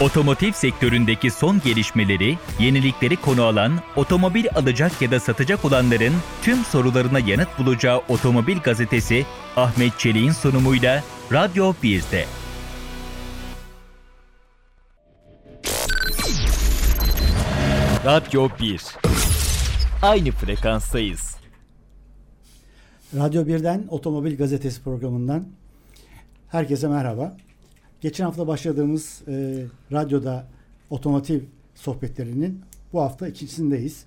Otomotiv sektöründeki son gelişmeleri, yenilikleri konu alan, otomobil alacak ya da satacak olanların tüm sorularına yanıt bulacağı Otomobil Gazetesi Ahmet Çelik'in sunumuyla Radyo 1'de. Radyo 1 Aynı frekanstayız. Radyo 1'den Otomobil Gazetesi programından herkese merhaba. Geçen hafta başladığımız e, radyoda otomotiv sohbetlerinin bu hafta ikincisindeyiz.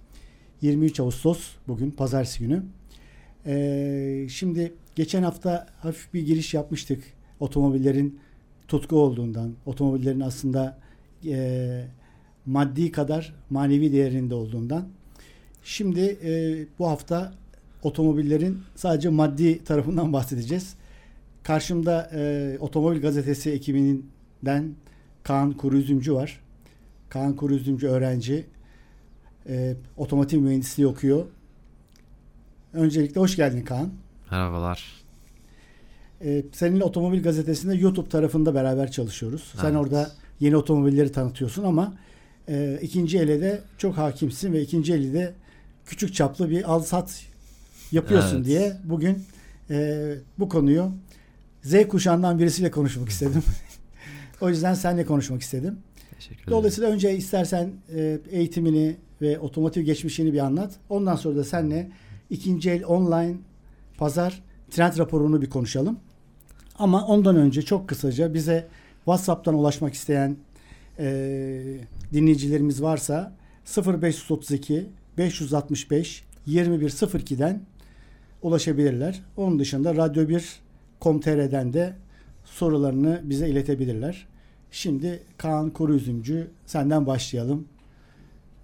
23 Ağustos bugün pazartesi günü. E, şimdi geçen hafta hafif bir giriş yapmıştık. Otomobillerin tutku olduğundan, otomobillerin aslında e, maddi kadar manevi değerinde olduğundan. Şimdi e, bu hafta otomobillerin sadece maddi tarafından bahsedeceğiz. Karşımda e, Otomobil Gazetesi ekibinden Kaan Kuruzumcu var. Kaan Kuruzumcu öğrenci. E, otomotiv mühendisliği okuyor. Öncelikle hoş geldin Kaan. Merhabalar. E, seninle Otomobil Gazetesi'nde YouTube tarafında beraber çalışıyoruz. Evet. Sen orada yeni otomobilleri tanıtıyorsun ama e, ikinci ele de çok hakimsin ve ikinci eli de küçük çaplı bir al sat yapıyorsun evet. diye bugün e, bu konuyu Z kuşağından birisiyle konuşmak istedim. o yüzden seninle konuşmak istedim. Teşekkür ederim. Dolayısıyla önce istersen e, eğitimini ve otomotiv geçmişini bir anlat. Ondan sonra da seninle ikinci el online pazar trend raporunu bir konuşalım. Ama ondan önce çok kısaca bize WhatsApp'tan ulaşmak isteyen e, dinleyicilerimiz varsa 0532 565 2102'den ulaşabilirler. Onun dışında Radyo 1 Com.tr'den de sorularını bize iletebilirler. Şimdi Kaan Koruyüzümcü senden başlayalım.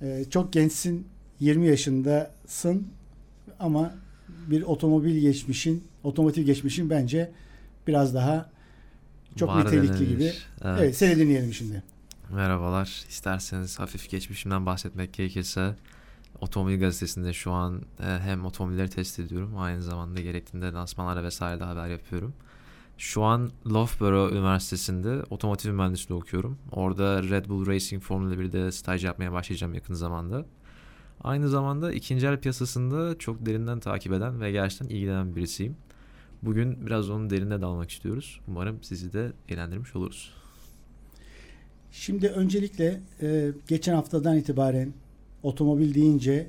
Ee, çok gençsin, 20 yaşındasın ama bir otomobil geçmişin, otomotiv geçmişin bence biraz daha çok Var nitelikli denilir. gibi. Evet. evet, seni dinleyelim şimdi. Merhabalar. İsterseniz hafif geçmişimden bahsetmek gerekirse Otomobil gazetesinde şu an e, hem otomobilleri test ediyorum aynı zamanda gerektiğinde lansmanlara vesaire de haber yapıyorum. Şu an Loughborough Üniversitesi'nde otomotiv mühendisliği okuyorum. Orada Red Bull Racing Formula 1'de staj yapmaya başlayacağım yakın zamanda. Aynı zamanda ikinci el piyasasında çok derinden takip eden ve gerçekten ilgilenen birisiyim. Bugün biraz onun derine dalmak istiyoruz. Umarım sizi de eğlendirmiş oluruz. Şimdi öncelikle e, geçen haftadan itibaren otomobil deyince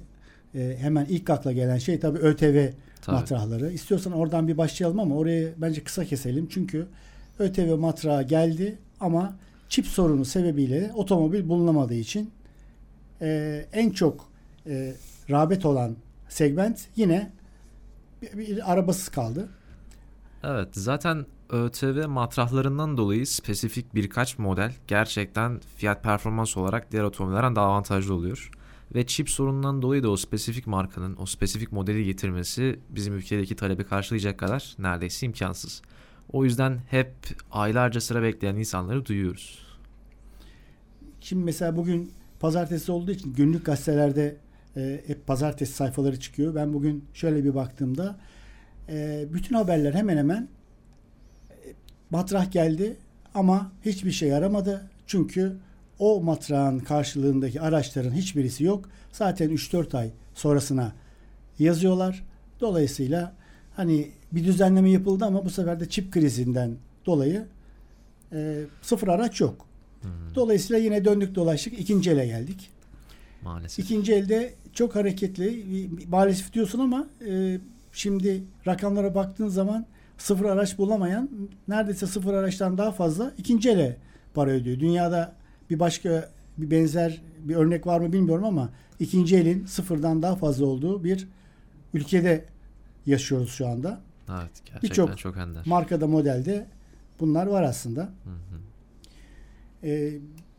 e, hemen ilk akla gelen şey tabii ÖTV tabii. matrahları. İstiyorsan oradan bir başlayalım ama orayı bence kısa keselim. Çünkü ÖTV matrağı geldi ama çip sorunu sebebiyle otomobil bulunamadığı için e, en çok e, rağbet olan segment yine bir, bir arabasız kaldı. Evet zaten ÖTV matrahlarından dolayı spesifik birkaç model gerçekten fiyat performans olarak diğer otomobillerden daha avantajlı oluyor. Ve çip sorunundan dolayı da o spesifik markanın o spesifik modeli getirmesi bizim ülkedeki talebi karşılayacak kadar neredeyse imkansız. O yüzden hep aylarca sıra bekleyen insanları duyuyoruz. Şimdi mesela bugün pazartesi olduğu için günlük gazetelerde e, hep pazartesi sayfaları çıkıyor. Ben bugün şöyle bir baktığımda e, bütün haberler hemen hemen e, matrah geldi ama hiçbir şey yaramadı. Çünkü o matrağın karşılığındaki araçların hiçbirisi yok. Zaten 3-4 ay sonrasına yazıyorlar. Dolayısıyla hani bir düzenleme yapıldı ama bu sefer de çip krizinden dolayı e, sıfır araç yok. Hmm. Dolayısıyla yine döndük dolaştık ikinci ele geldik. Maalesef. İkinci elde çok hareketli maalesef diyorsun ama e, şimdi rakamlara baktığın zaman sıfır araç bulamayan neredeyse sıfır araçtan daha fazla ikinci ele para ödüyor. Dünyada bir başka bir benzer bir örnek var mı bilmiyorum ama ikinci elin sıfırdan daha fazla olduğu bir ülkede yaşıyoruz şu anda. Evet gerçekten Birçok çok ender. markada modelde bunlar var aslında. Hı hı. Ee,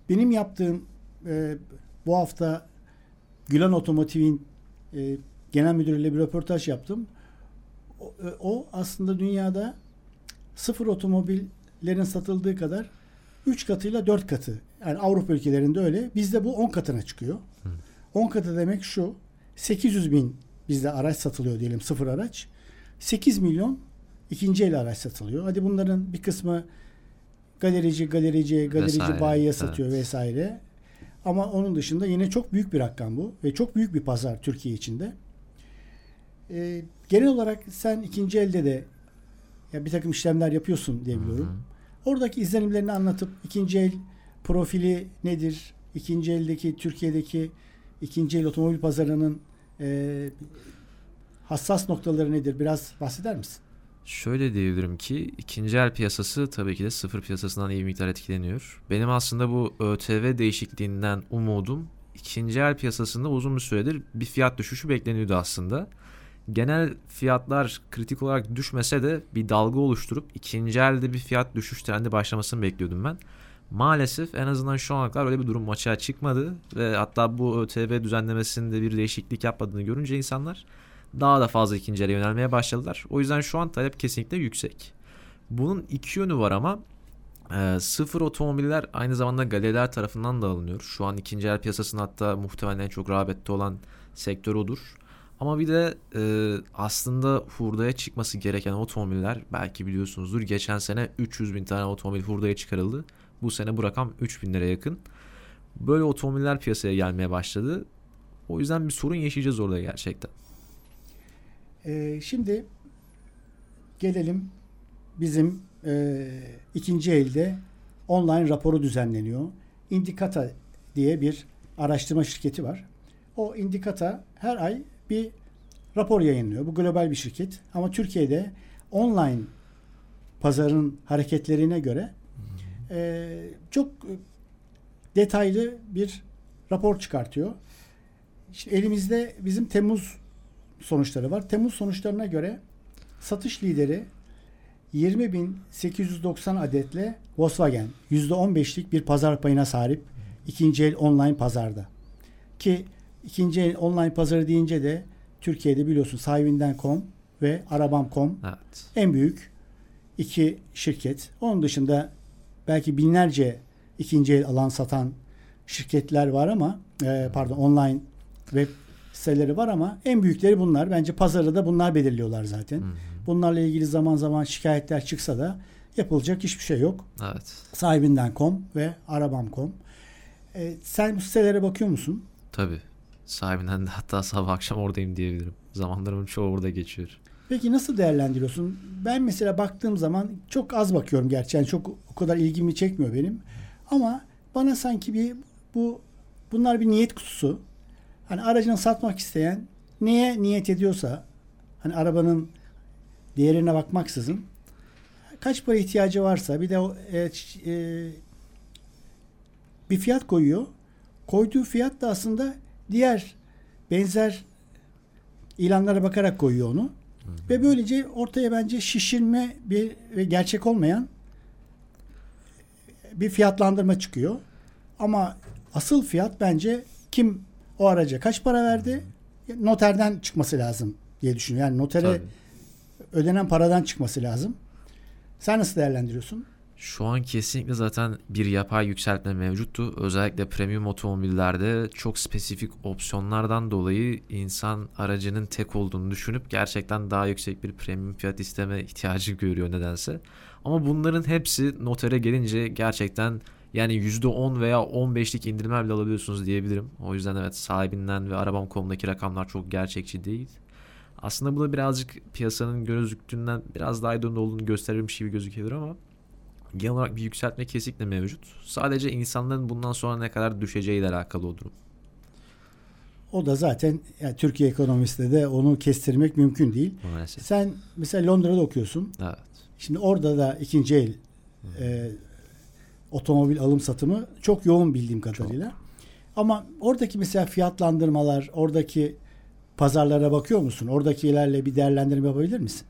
benim yaptığım e, bu hafta Gülen Otomotiv'in e, genel müdürüyle bir röportaj yaptım. O, e, o aslında dünyada sıfır otomobillerin satıldığı kadar 3 katıyla 4 katı. Yani Avrupa ülkelerinde öyle. Bizde bu 10 katına çıkıyor. Hı. 10 katı demek şu. 800 bin bizde araç satılıyor diyelim sıfır araç. 8 milyon ikinci el araç satılıyor. Hadi bunların bir kısmı galerici galerici galerici Vesaire, bayiye evet. satıyor vesaire. Ama onun dışında yine çok büyük bir rakam bu ve çok büyük bir pazar Türkiye içinde. Ee, genel olarak sen ikinci elde de ya bir takım işlemler yapıyorsun diye biliyorum. Oradaki izlenimlerini anlatıp ikinci el profili nedir? İkinci eldeki Türkiye'deki ikinci el otomobil pazarının e, hassas noktaları nedir? Biraz bahseder misin? Şöyle diyebilirim ki ikinci el piyasası tabii ki de sıfır piyasasından iyi bir miktar etkileniyor. Benim aslında bu ÖTV değişikliğinden umudum ikinci el piyasasında uzun bir süredir bir fiyat düşüşü bekleniyordu aslında. Genel fiyatlar kritik olarak düşmese de bir dalga oluşturup ikinci elde bir fiyat düşüş trendi başlamasını bekliyordum ben. Maalesef en azından şu ana kadar öyle bir durum açığa çıkmadı ve hatta bu ÖTV düzenlemesinde bir değişiklik yapmadığını görünce insanlar daha da fazla ikinci ele yönelmeye başladılar. O yüzden şu an talep kesinlikle yüksek. Bunun iki yönü var ama e, sıfır otomobiller aynı zamanda galeriler tarafından da alınıyor. Şu an ikinci el piyasasının hatta muhtemelen en çok rağbette olan sektör odur. Ama bir de e, aslında hurdaya çıkması gereken otomobiller belki biliyorsunuzdur. Geçen sene 300 bin tane otomobil hurdaya çıkarıldı. Bu sene bu rakam 3000 liraya yakın. Böyle otomobiller piyasaya gelmeye başladı. O yüzden bir sorun yaşayacağız orada gerçekten. Ee, şimdi gelelim bizim e, ikinci elde online raporu düzenleniyor. Indikata diye bir araştırma şirketi var. O Indikata her ay bir rapor yayınlıyor. Bu global bir şirket. Ama Türkiye'de online pazarın hareketlerine göre e, çok detaylı bir rapor çıkartıyor. İşte elimizde bizim Temmuz sonuçları var. Temmuz sonuçlarına göre satış lideri 20.890 adetle Volkswagen %15'lik bir pazar payına sahip ikinci el online pazarda. Ki ikinci el online pazarı deyince de Türkiye'de biliyorsun sahibinden.com ve arabam.com Evet. en büyük iki şirket. Onun dışında belki binlerce ikinci el alan satan şirketler var ama e, pardon online web siteleri var ama en büyükleri bunlar. Bence pazarı da bunlar belirliyorlar zaten. Bunlarla ilgili zaman zaman şikayetler çıksa da yapılacak hiçbir şey yok. Evet. Sahibinden.com ve arabam.com. E, sen bu sitelere bakıyor musun? Tabii. Sahibinden de hatta sabah akşam oradayım diyebilirim. Zamanlarımın çoğu orada geçiyor. Peki nasıl değerlendiriyorsun? Ben mesela baktığım zaman çok az bakıyorum gerçi. Yani çok o kadar ilgimi çekmiyor benim. Ama bana sanki bir bu bunlar bir niyet kutusu. Hani aracını satmak isteyen neye niyet ediyorsa hani arabanın değerine bakmaksızın kaç para ihtiyacı varsa bir de e, e, bir fiyat koyuyor. Koyduğu fiyat da aslında diğer benzer ilanlara bakarak koyuyor onu. Ve böylece ortaya bence şişirme bir ve gerçek olmayan bir fiyatlandırma çıkıyor. Ama asıl fiyat bence kim o araca kaç para verdi? Noterden çıkması lazım diye düşünüyorum. Yani notere Tabii. ödenen paradan çıkması lazım. Sen nasıl değerlendiriyorsun? Şu an kesinlikle zaten bir yapay yükseltme mevcuttu. Özellikle premium otomobillerde çok spesifik opsiyonlardan dolayı insan aracının tek olduğunu düşünüp gerçekten daha yüksek bir premium fiyat isteme ihtiyacı görüyor nedense. Ama bunların hepsi notere gelince gerçekten yani %10 veya 15'lik indirime bile alabiliyorsunuz diyebilirim. O yüzden evet sahibinden ve arabam.com'daki rakamlar çok gerçekçi değil. Aslında bu da birazcık piyasanın gözüktüğünden biraz daha iyi olduğunu gösterirmiş gibi gözükebilir ama genel olarak bir yükseltme kesinlikle mevcut. Sadece insanların bundan sonra ne kadar düşeceğiyle alakalı o durum. O da zaten yani Türkiye ekonomisinde de onu kestirmek mümkün değil. Maalesef. Sen mesela Londra'da okuyorsun. Evet. Şimdi orada da ikinci el e, otomobil alım satımı çok yoğun bildiğim kadarıyla. Ama oradaki mesela fiyatlandırmalar, oradaki pazarlara bakıyor musun? Oradakilerle bir değerlendirme yapabilir misin?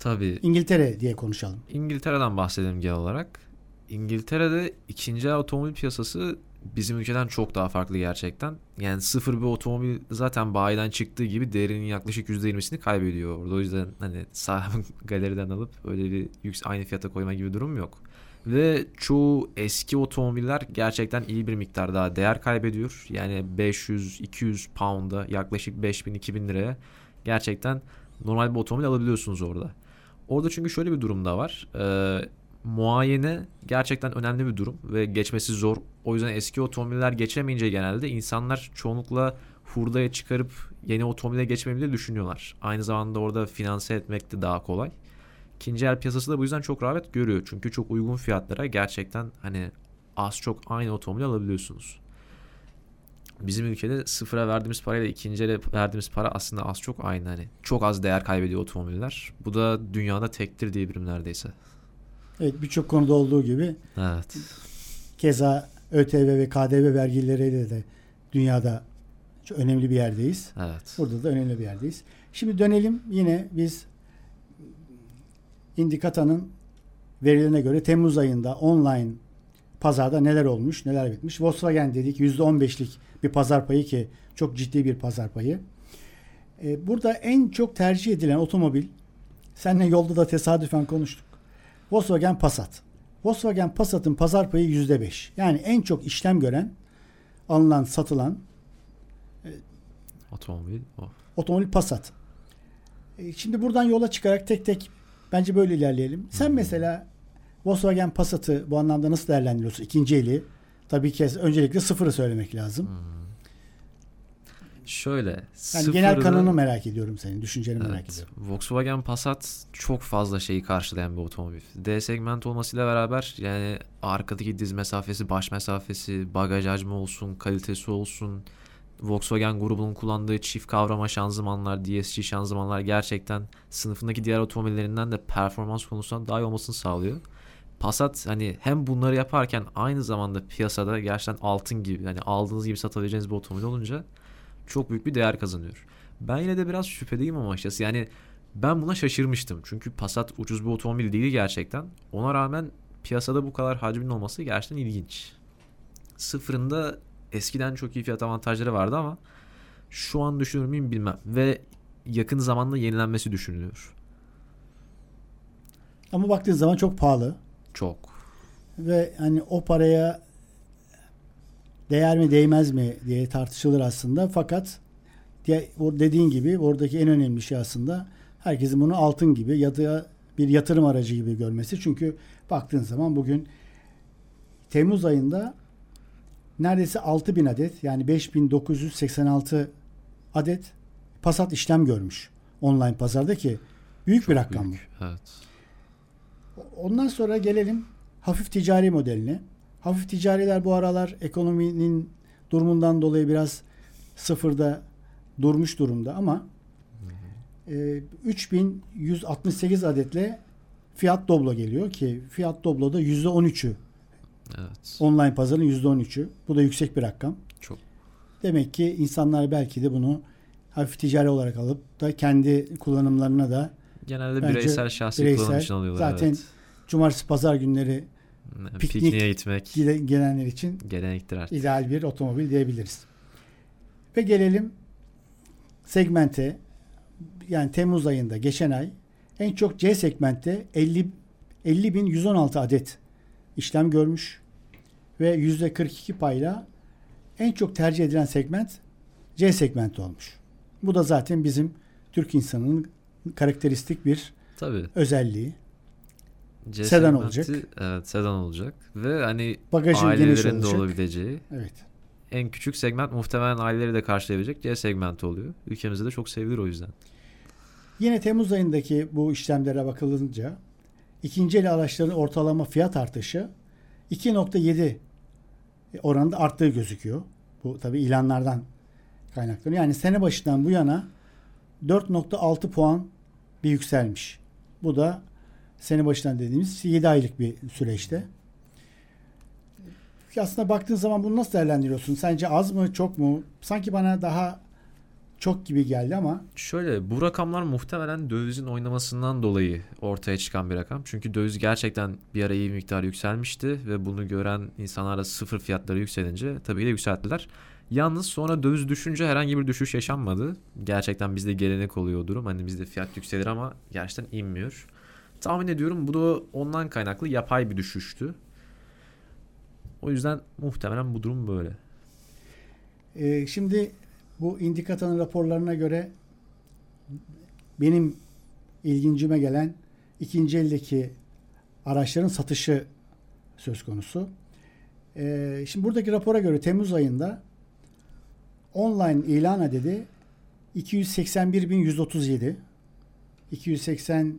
Tabii İngiltere diye konuşalım. İngiltere'den bahsedelim genel olarak. İngiltere'de ikinci el otomobil piyasası bizim ülkeden çok daha farklı gerçekten. Yani sıfır bir otomobil zaten bayiden çıktığı gibi değerinin yaklaşık %20'sini kaybediyor orada. O yüzden hani sahibi galeriden alıp öyle bir yüks aynı fiyata koyma gibi durum yok. Ve çoğu eski otomobiller gerçekten iyi bir miktar daha değer kaybediyor. Yani 500-200 pound'a yaklaşık 5000-2000 liraya gerçekten normal bir otomobil alabiliyorsunuz orada. Orada çünkü şöyle bir durum da var. Ee, muayene gerçekten önemli bir durum ve geçmesi zor. O yüzden eski otomobiller geçemeyince genelde insanlar çoğunlukla hurdaya çıkarıp yeni otomobile geçmeyi bile düşünüyorlar. Aynı zamanda orada finanse etmek de daha kolay. İkinci el piyasası da bu yüzden çok rağbet görüyor. Çünkü çok uygun fiyatlara gerçekten hani az çok aynı otomobil alabiliyorsunuz. Bizim ülkede sıfıra verdiğimiz parayla ikinci ele verdiğimiz para aslında az çok aynı hani. Çok az değer kaybediyor otomobiller. Bu da dünyada tektir diyebilirim neredeyse. Evet birçok konuda olduğu gibi Evet. keza ÖTV ve KDV vergileriyle de dünyada çok önemli bir yerdeyiz. Evet. Burada da önemli bir yerdeyiz. Şimdi dönelim yine biz Indikata'nın verilerine göre Temmuz ayında online pazarda neler olmuş, neler bitmiş. Volkswagen dedik %15'lik bir pazar payı ki çok ciddi bir pazar payı. Ee, burada en çok tercih edilen otomobil, seninle yolda da tesadüfen konuştuk. Volkswagen Passat. Volkswagen Passat'ın pazar payı %5. Yani en çok işlem gören, alınan, satılan Otomobil o. otomobil Passat. E, Şimdi buradan yola çıkarak tek tek bence böyle ilerleyelim. Sen mesela Volkswagen Passat'ı bu anlamda nasıl değerlendiriyorsun? İkinci eli. Tabii ki öncelikle sıfırı söylemek lazım. Şöyle. Yani genel sıfırda- kanını merak ediyorum senin. Düşünceni merak Evet. ediyorum. Volkswagen Passat çok fazla şeyi karşılayan bir otomobil. D segment olmasıyla beraber yani arkadaki diz mesafesi, baş mesafesi, bagaj hacmi olsun, kalitesi olsun. Volkswagen grubunun kullandığı çift kavrama şanzımanlar, DSG şanzımanlar gerçekten sınıfındaki diğer otomobillerinden de performans konusunda daha iyi olmasını sağlıyor. Passat hani hem bunları yaparken aynı zamanda piyasada gerçekten altın gibi hani aldığınız gibi satabileceğiniz bir otomobil olunca çok büyük bir değer kazanıyor. Ben yine de biraz şüphedeyim ama açıkçası. Yani ben buna şaşırmıştım. Çünkü Passat ucuz bir otomobil değil gerçekten. Ona rağmen piyasada bu kadar hacmin olması gerçekten ilginç. Sıfırında eskiden çok iyi fiyat avantajları vardı ama şu an düşünür müyüm bilmem. Ve yakın zamanda yenilenmesi düşünülüyor. Ama baktığın zaman çok pahalı. Çok. Ve hani o paraya değer mi değmez mi diye tartışılır aslında. Fakat diye, o dediğin gibi oradaki en önemli şey aslında herkesin bunu altın gibi ya da bir yatırım aracı gibi görmesi. Çünkü baktığın zaman bugün Temmuz ayında neredeyse 6000 adet yani 5986 adet Passat işlem görmüş online pazarda ki büyük bir rakam bu. Büyük. Evet. Ondan sonra gelelim hafif ticari modeline. Hafif ticariler bu aralar ekonominin durumundan dolayı biraz sıfırda durmuş durumda ama e, 3168 adetle Fiat Doblo geliyor ki Fiat Doblo'da %13'ü Evet. online pazarın %13'ü. Bu da yüksek bir rakam. Çok. Demek ki insanlar belki de bunu hafif ticari olarak alıp da kendi kullanımlarına da Genelde Bence bireysel şahsi bireysel, kullanım için alıyorlar. zaten evet. cumartesi pazar günleri piknik Pikniğe gitmek gelenler için gelenektir artık. ideal bir otomobil diyebiliriz. Ve gelelim segmente yani Temmuz ayında geçen ay en çok C segmentte 50 50.116 adet işlem görmüş ve %42 payla en çok tercih edilen segment C segmenti olmuş. Bu da zaten bizim Türk insanının karakteristik bir Tabii. özelliği. C Sedan olacak. Evet sedan olacak. Ve hani Bagajı geniş ailelerin de olabileceği Evet. en küçük segment muhtemelen aileleri de karşılayabilecek C segmenti oluyor. Ülkemizde de çok sevilir o yüzden. Yine Temmuz ayındaki bu işlemlere bakılınca ikinci el araçların ortalama fiyat artışı 2.7 oranında arttığı gözüküyor. Bu tabi ilanlardan kaynaklanıyor. Yani sene başından bu yana 4.6 puan bir yükselmiş. Bu da sene başından dediğimiz 7 aylık bir süreçte. Aslında baktığın zaman bunu nasıl değerlendiriyorsun? Sence az mı çok mu? Sanki bana daha çok gibi geldi ama Şöyle bu rakamlar muhtemelen dövizin oynamasından dolayı ortaya çıkan bir rakam. Çünkü döviz gerçekten bir ara iyi bir miktar yükselmişti ve bunu gören insanlar sıfır fiyatları yükselince tabii de yükselttiler. Yalnız sonra döviz düşünce herhangi bir düşüş yaşanmadı. Gerçekten bizde gelenek oluyor o durum. Hani bizde fiyat yükselir ama gerçekten inmiyor. Tahmin ediyorum bu da ondan kaynaklı yapay bir düşüştü. O yüzden muhtemelen bu durum böyle. Ee, şimdi bu indikatanın raporlarına göre benim ilgincime gelen ikinci eldeki araçların satışı söz konusu. E, şimdi buradaki rapora göre Temmuz ayında online ilan adedi 281.137 281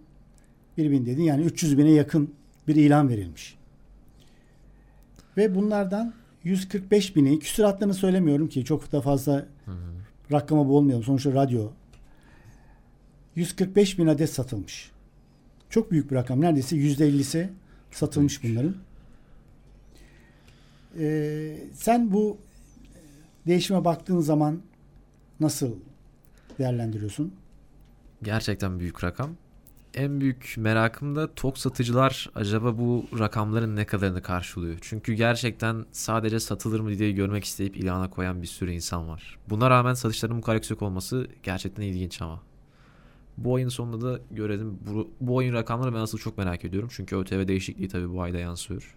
bin dedin yani 300 bine yakın bir ilan verilmiş. Ve bunlardan 145 bini küsuratlarını söylemiyorum ki çok da fazla hı hı. rakama boğulmayalım. Sonuçta radyo 145 bin adet satılmış. Çok büyük bir rakam. Neredeyse %50'si satılmış bunların. Ee, sen bu değişime baktığın zaman nasıl değerlendiriyorsun? Gerçekten büyük rakam. En büyük merakım da tok satıcılar acaba bu rakamların ne kadarını karşılıyor? Çünkü gerçekten sadece satılır mı diye görmek isteyip ilana koyan bir sürü insan var. Buna rağmen satışların bu kadar yüksek olması gerçekten ilginç ama. Bu ayın sonunda da görelim. Bu, bu oyun rakamları ben asıl çok merak ediyorum. Çünkü ÖTV değişikliği tabii bu ayda yansıyor.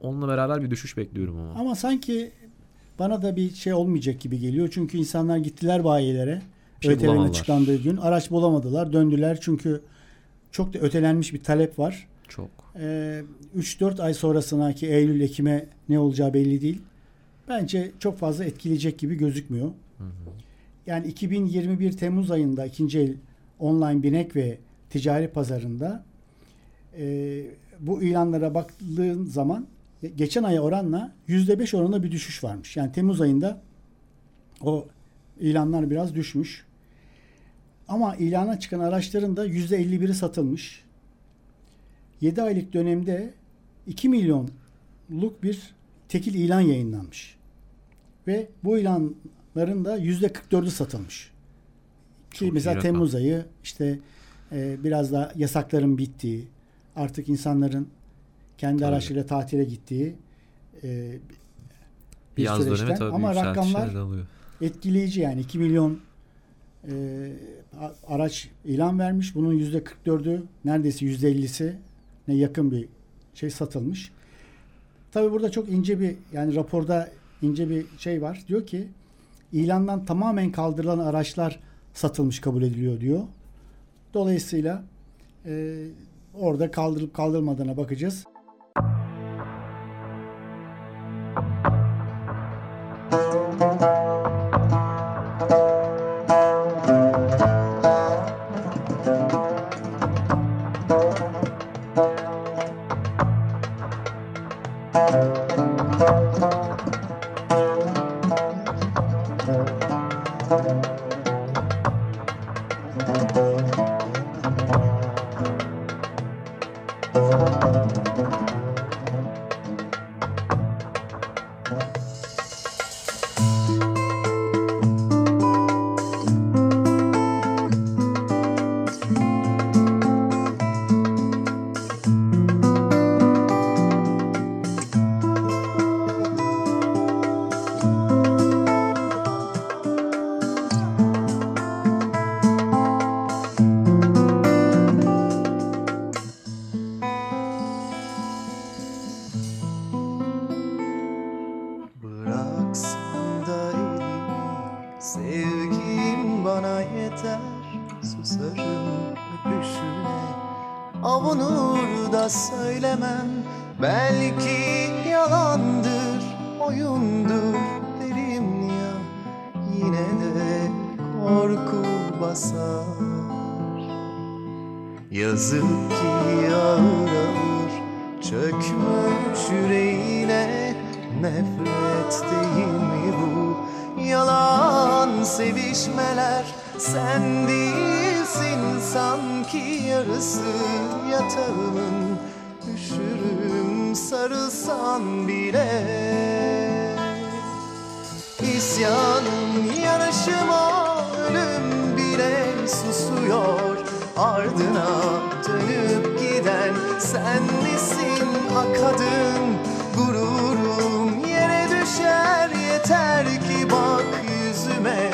Onunla beraber bir düşüş bekliyorum ama. Ama sanki bana da bir şey olmayacak gibi geliyor. Çünkü insanlar gittiler bayilere. Şey ÖTV'nin açıklandığı gün. Araç bulamadılar. Döndüler çünkü çok da ötelenmiş bir talep var. Çok. Ee, 3-4 ay sonrasına ki Eylül, Ekim'e ne olacağı belli değil. Bence çok fazla etkileyecek gibi gözükmüyor. Hı hı. Yani 2021 Temmuz ayında ikinci el online binek ve ticari pazarında e, bu ilanlara baktığın zaman geçen aya oranla %5 oranında bir düşüş varmış. Yani Temmuz ayında o ilanlar biraz düşmüş. Ama ilana çıkan araçların da %51'i satılmış. 7 aylık dönemde 2 milyonluk bir tekil ilan yayınlanmış. Ve bu ilanların da %44'ü satılmış. Ki Çok mesela Temmuz ayı işte e, biraz da yasakların bittiği, artık insanların kendi tabii. araçlarıyla tatile gittiği e, bir Yaz süreçten. Tabii Ama rakamlar etkileyici yani 2 milyon e, araç ilan vermiş. Bunun yüzde 44'ü neredeyse yüzde 50'si ne yakın bir şey satılmış. Tabi burada çok ince bir yani raporda ince bir şey var. Diyor ki ilandan tamamen kaldırılan araçlar satılmış kabul ediliyor diyor. Dolayısıyla e, orada kaldırıp kaldırmadığına bakacağız. ardına dönüp giden sen misin? Ha kadın gururum yere düşer. Yeter ki bak yüzüme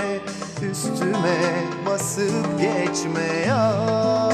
üstüme basıp geçme. Ya.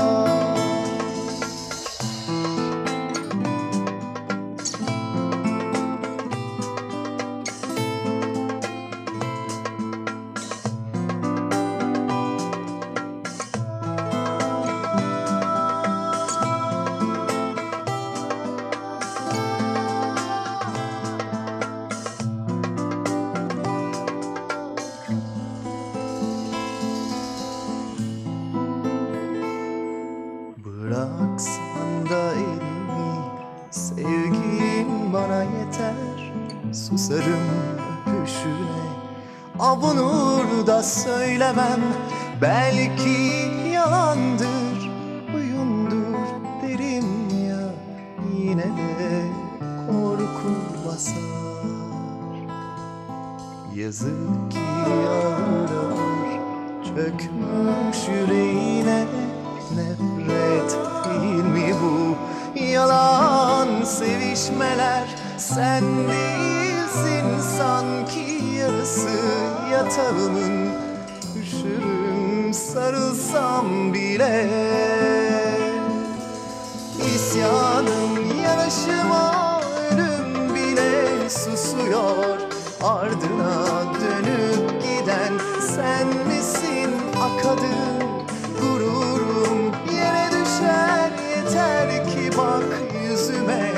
Susuyor Ardına dönüp giden sen misin akadım Gururum yere düşer yeter ki bak yüzüme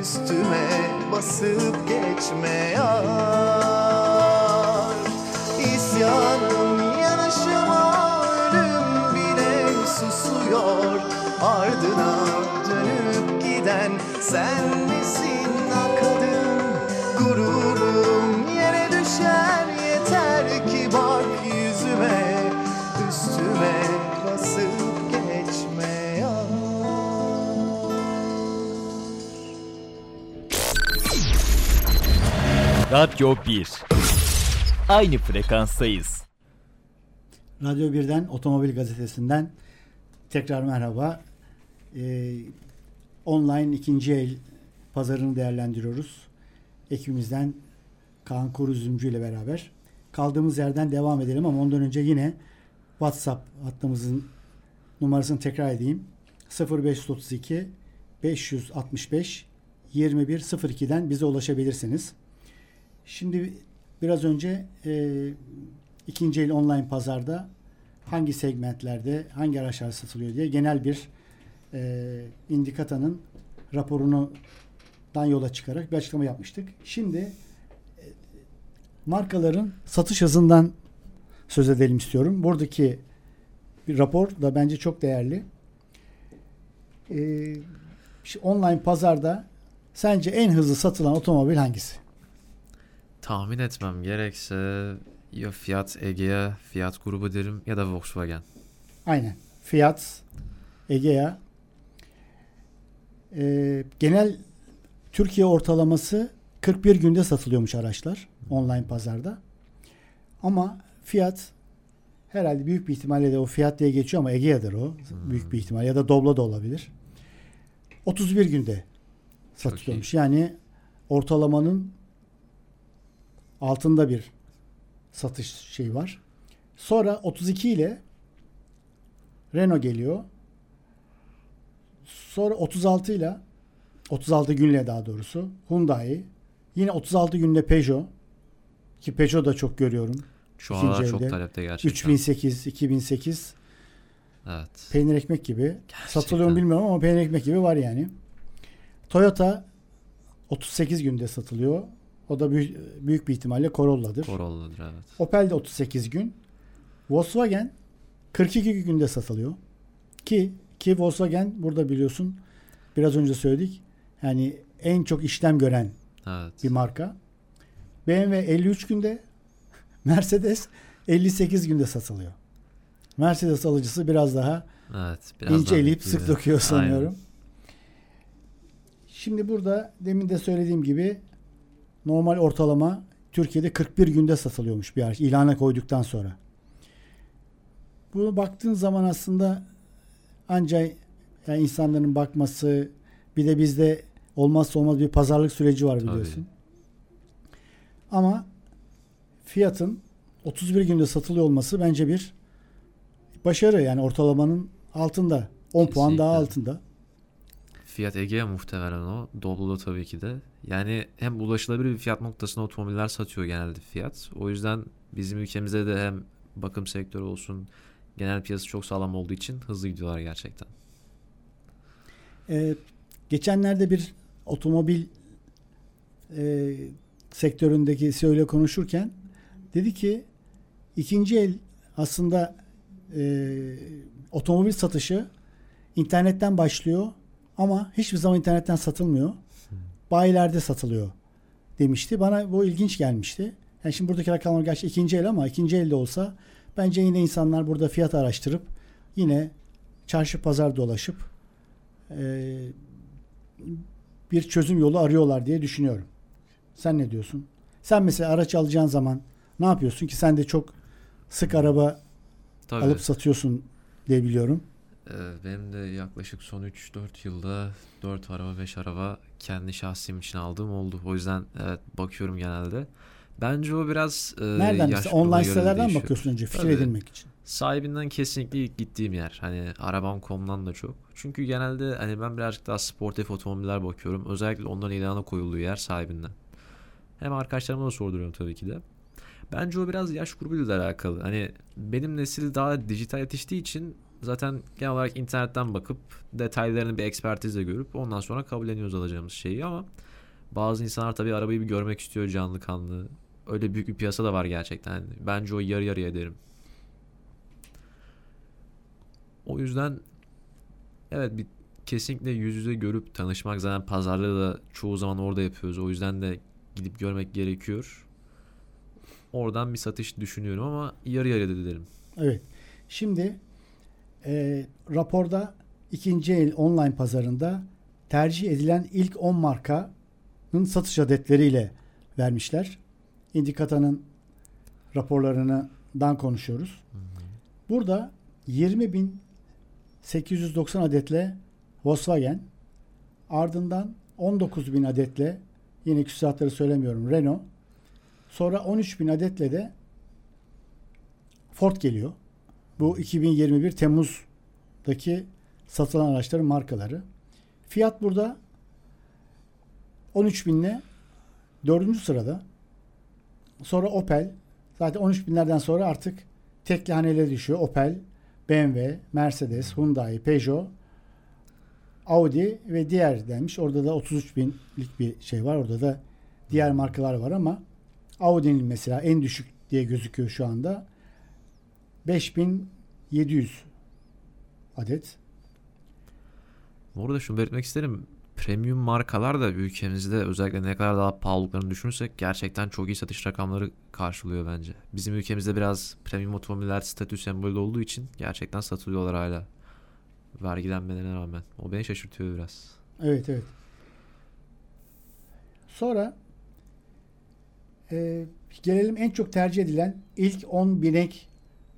Üstüme basıp geçme yar. İsyanım yanaşıma ölüm bile susuyor. Ardına dönüp giden sen Radyo 1 Aynı frekanstayız. Radyo 1'den Otomobil Gazetesi'nden tekrar merhaba. Ee, online ikinci el pazarını değerlendiriyoruz. Ekibimizden Kaan Kuruzumcu ile beraber. Kaldığımız yerden devam edelim ama ondan önce yine WhatsApp hattımızın numarasını tekrar edeyim. 0532 565 2102'den bize ulaşabilirsiniz. Şimdi biraz önce e, ikinci el online pazarda hangi segmentlerde hangi araçlar satılıyor diye genel bir e, indikatanın raporunu dan yola çıkarak bir açıklama yapmıştık. Şimdi e, markaların satış hızından söz edelim istiyorum. Buradaki bir rapor da bence çok değerli. E, online pazarda sence en hızlı satılan otomobil hangisi? Tahmin etmem gerekse ya Fiat Egea, Fiat grubu derim ya da Volkswagen. Aynen. Fiat, Egea. Ee, genel Türkiye ortalaması 41 günde satılıyormuş araçlar online pazarda. Ama Fiat herhalde büyük bir ihtimalle de o Fiat diye geçiyor ama Egea'dır o. Büyük bir ihtimal ya da Doblo da olabilir. 31 günde satılıyormuş. Yani ortalamanın altında bir satış şeyi var. Sonra 32 ile Renault geliyor. Sonra 36 ile 36 günle daha doğrusu Hyundai. Yine 36 günde Peugeot ki Peugeot da çok görüyorum. Şu aralar çok talepte gerçekten. 3008, 2008 Evet. peynir ekmek gibi. Gerçekten. Satılıyor mu bilmiyorum ama peynir ekmek gibi var yani. Toyota 38 günde satılıyor. O da büyük, büyük bir ihtimalle Corolla'dır. Corolla'dır evet. Opel de 38 gün. Volkswagen 42 günde satılıyor. Ki ki Volkswagen burada biliyorsun biraz önce söyledik. Yani en çok işlem gören Evet. bir marka. BMW 53 günde, Mercedes 58 günde satılıyor. Mercedes alıcısı biraz daha Evet. Biraz ince daha eleyip sık dokuyor sanıyorum. Aynen. Şimdi burada demin de söylediğim gibi normal ortalama Türkiye'de 41 günde satılıyormuş bir araç ilana koyduktan sonra. Bunu baktığın zaman aslında ancak yani insanların bakması bir de bizde olmazsa olmaz bir pazarlık süreci var Tabii. biliyorsun. Ama fiyatın 31 günde satılıyor olması bence bir başarı yani ortalamanın altında. 10 puan daha Kesinlikle. altında. Fiat Egea muhtemelen o. Doblo'da tabii ki de. Yani hem ulaşılabilir bir fiyat noktasına otomobiller satıyor genelde Fiat. O yüzden bizim ülkemizde de hem bakım sektörü olsun genel piyasası çok sağlam olduğu için hızlı gidiyorlar gerçekten. Ee, geçenlerde bir otomobil e, sektöründeki CEO ile konuşurken dedi ki ikinci el aslında e, otomobil satışı internetten başlıyor ama hiçbir zaman internetten satılmıyor. bayilerde satılıyor demişti. Bana bu ilginç gelmişti. Yani şimdi buradaki rakamlar gerçi ikinci el ama ikinci elde olsa bence yine insanlar burada fiyat araştırıp yine çarşı pazar dolaşıp e, bir çözüm yolu arıyorlar diye düşünüyorum. Sen ne diyorsun? Sen mesela araç alacağın zaman ne yapıyorsun ki sen de çok sık araba Tabii. alıp satıyorsun diye biliyorum. Ee, benim de yaklaşık son 3-4 yılda 4 araba 5 araba kendi şahsım için aldığım oldu. O yüzden evet bakıyorum genelde. Bence o biraz e, Nereden yaş online sitelerden değişiyor. bakıyorsun önce fikir Tabii. edinmek için. Sahibinden kesinlikle ilk gittiğim yer. Hani arabam.com'dan da çok. Çünkü genelde hani ben birazcık daha sportif otomobiller bakıyorum. Özellikle onların ilana koyulduğu yer sahibinden. Hem arkadaşlarıma da sorduruyorum tabii ki de. Bence o biraz yaş grubuyla da alakalı. Hani benim nesil daha dijital yetiştiği için zaten genel olarak internetten bakıp detaylarını bir ekspertizle görüp ondan sonra kabulleniyoruz alacağımız şeyi ama bazı insanlar tabii arabayı bir görmek istiyor canlı kanlı. Öyle büyük bir piyasa da var gerçekten. Bence o yarı yarıya derim. O yüzden evet bir kesinlikle yüz yüze görüp tanışmak zaten pazarlığı da çoğu zaman orada yapıyoruz. O yüzden de gidip görmek gerekiyor. Oradan bir satış düşünüyorum ama yarı yarıya derim. Evet. Şimdi e, raporda ikinci el online pazarında tercih edilen ilk 10 markanın satış adetleriyle vermişler. Indikata'nın raporlarından konuşuyoruz. Burada 20.890 adetle Volkswagen ardından 19.000 adetle yine küsuratları söylemiyorum Renault sonra 13.000 adetle de Ford geliyor. Bu 2021 Temmuz'daki satılan araçların markaları. Fiyat burada 13 binle 4. sırada. Sonra Opel. Zaten 13 binlerden sonra artık tekli hanelere düşüyor. Opel, BMW, Mercedes, Hyundai, Peugeot, Audi ve diğer denmiş. Orada da 33 binlik bir şey var. Orada da diğer markalar var ama Audi'nin mesela en düşük diye gözüküyor şu anda. 5700 adet. Bu arada şunu belirtmek isterim. Premium markalar da ülkemizde özellikle ne kadar daha pahalı olduklarını düşünürsek gerçekten çok iyi satış rakamları karşılıyor bence. Bizim ülkemizde biraz premium otomobiller statü sembolü olduğu için gerçekten satılıyorlar hala. Vergilenmelerine rağmen. O beni şaşırtıyor biraz. Evet evet. Sonra e, gelelim en çok tercih edilen ilk 10 binek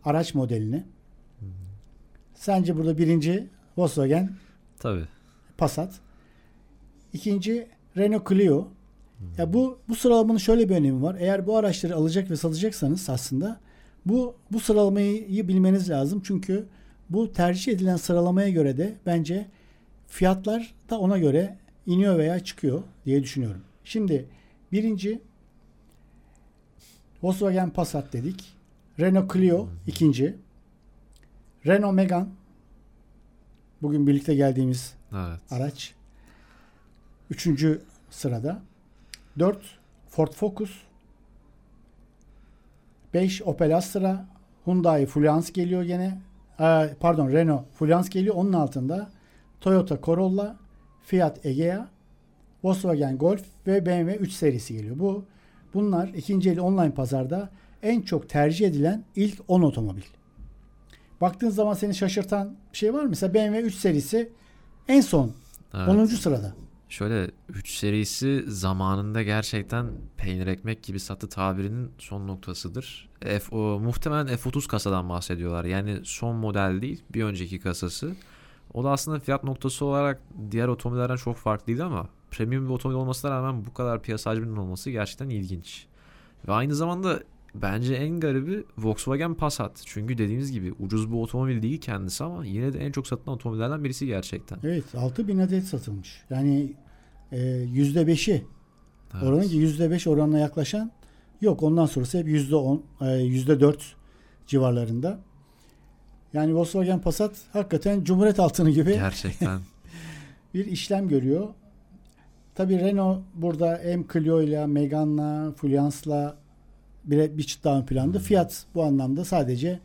araç modeline. Sence burada birinci Volkswagen Tabii. Passat. İkinci Renault Clio. Ya bu bu sıralamanın şöyle bir önemi var. Eğer bu araçları alacak ve satacaksanız aslında bu bu sıralamayı bilmeniz lazım. Çünkü bu tercih edilen sıralamaya göre de bence fiyatlar da ona göre iniyor veya çıkıyor diye düşünüyorum. Şimdi birinci Volkswagen Passat dedik. Renault Clio ikinci. Renault Megane bugün birlikte geldiğimiz Evet. araç. Üçüncü sırada. 4 Ford Focus. 5 Opel Astra. Hyundai Fluence geliyor gene. Ee, pardon Renault Fluence geliyor. Onun altında Toyota Corolla, Fiat Egea, Volkswagen Golf ve BMW 3 serisi geliyor. Bu bunlar ikinci el online pazarda en çok tercih edilen ilk 10 otomobil. Baktığın zaman seni şaşırtan bir şey var mı? Mesela BMW 3 serisi en son Evet. 10. sırada. Şöyle 3 serisi zamanında gerçekten peynir ekmek gibi satı tabirinin son noktasıdır. F, o, muhtemelen F30 kasadan bahsediyorlar. Yani son model değil bir önceki kasası. O da aslında fiyat noktası olarak diğer otomobillerden çok farklıydı ama premium bir otomobil olmasına rağmen bu kadar piyasa hacminin olması gerçekten ilginç. Ve aynı zamanda bence en garibi Volkswagen Passat. Çünkü dediğimiz gibi ucuz bir otomobil değil kendisi ama yine de en çok satılan otomobillerden birisi gerçekten. Evet 6000 adet satılmış. Yani e, %5'i Evet. oranı ki %5 oranına yaklaşan yok. Ondan sonrası hep %10, e, %4 civarlarında. Yani Volkswagen Passat hakikaten Cumhuriyet altını gibi Gerçekten. bir işlem görüyor. Tabii Renault burada hem Clio ile Megane'la, Fluence'la bir, bir çıt daha ön planda. Fiyat bu anlamda sadece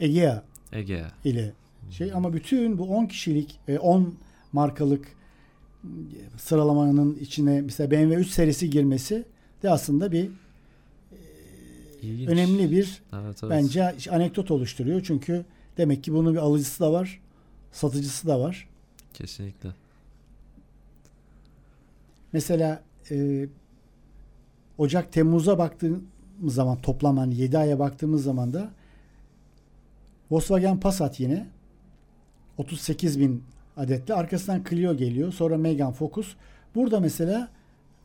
Egea Ege. ile şey ama bütün bu 10 kişilik e, 10 markalık sıralamanın içine mesela BMW 3 serisi girmesi de aslında bir İlginç. önemli bir Evet, evet. bence anekdot oluşturuyor. Çünkü demek ki bunun bir alıcısı da var, satıcısı da var. Kesinlikle. Mesela e, Ocak Temmuz'a baktığımız zaman toplam hani 7 aya baktığımız zaman da Volkswagen Passat yine 38 bin adetli. Arkasından Clio geliyor. Sonra Megane Focus. Burada mesela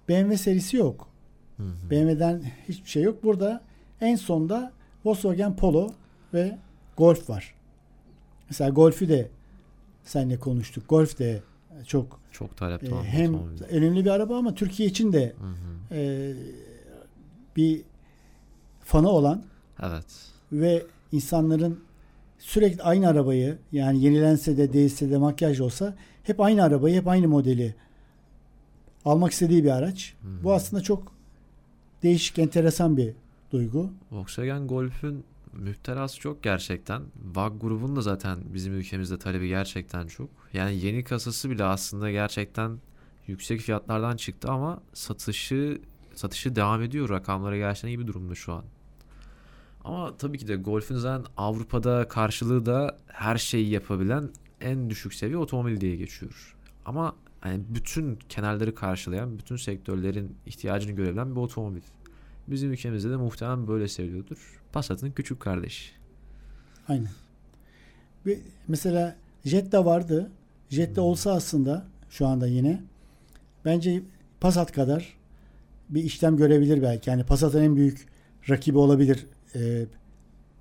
BMW serisi yok. Hı hı. BMW'den hiçbir şey yok. Burada en sonda Volkswagen Polo ve Golf var. Mesela Golf'ü de seninle konuştuk. Golf de çok Çok talepte e, hem önemli bir araba ama Türkiye için de Hı hı. e, bir fanı olan Evet. ve insanların sürekli aynı arabayı yani yenilense de değilse de makyaj olsa hep aynı arabayı hep aynı modeli almak istediği bir araç. Hı Bu hı. aslında çok değişik enteresan bir duygu. Volkswagen Golf'ün müptelası çok gerçekten. VAG grubunun da zaten bizim ülkemizde talebi gerçekten çok. Yani yeni kasası bile aslında gerçekten yüksek fiyatlardan çıktı ama satışı satışı devam ediyor. Rakamları gerçekten iyi bir durumda şu an. Ama tabii ki de Golf'ün zaten Avrupa'da karşılığı da her şeyi yapabilen en düşük seviye otomobil diye geçiyor. Ama yani bütün kenarları karşılayan, bütün sektörlerin ihtiyacını görebilen bir otomobil. Bizim ülkemizde de muhtemelen böyle seviliyordur. Passat'ın küçük kardeşi. Aynen. Ve mesela Jetta vardı. Jetta olsa aslında şu anda yine bence Passat kadar bir işlem görebilir belki. Yani Passat'ın en büyük rakibi olabilir e,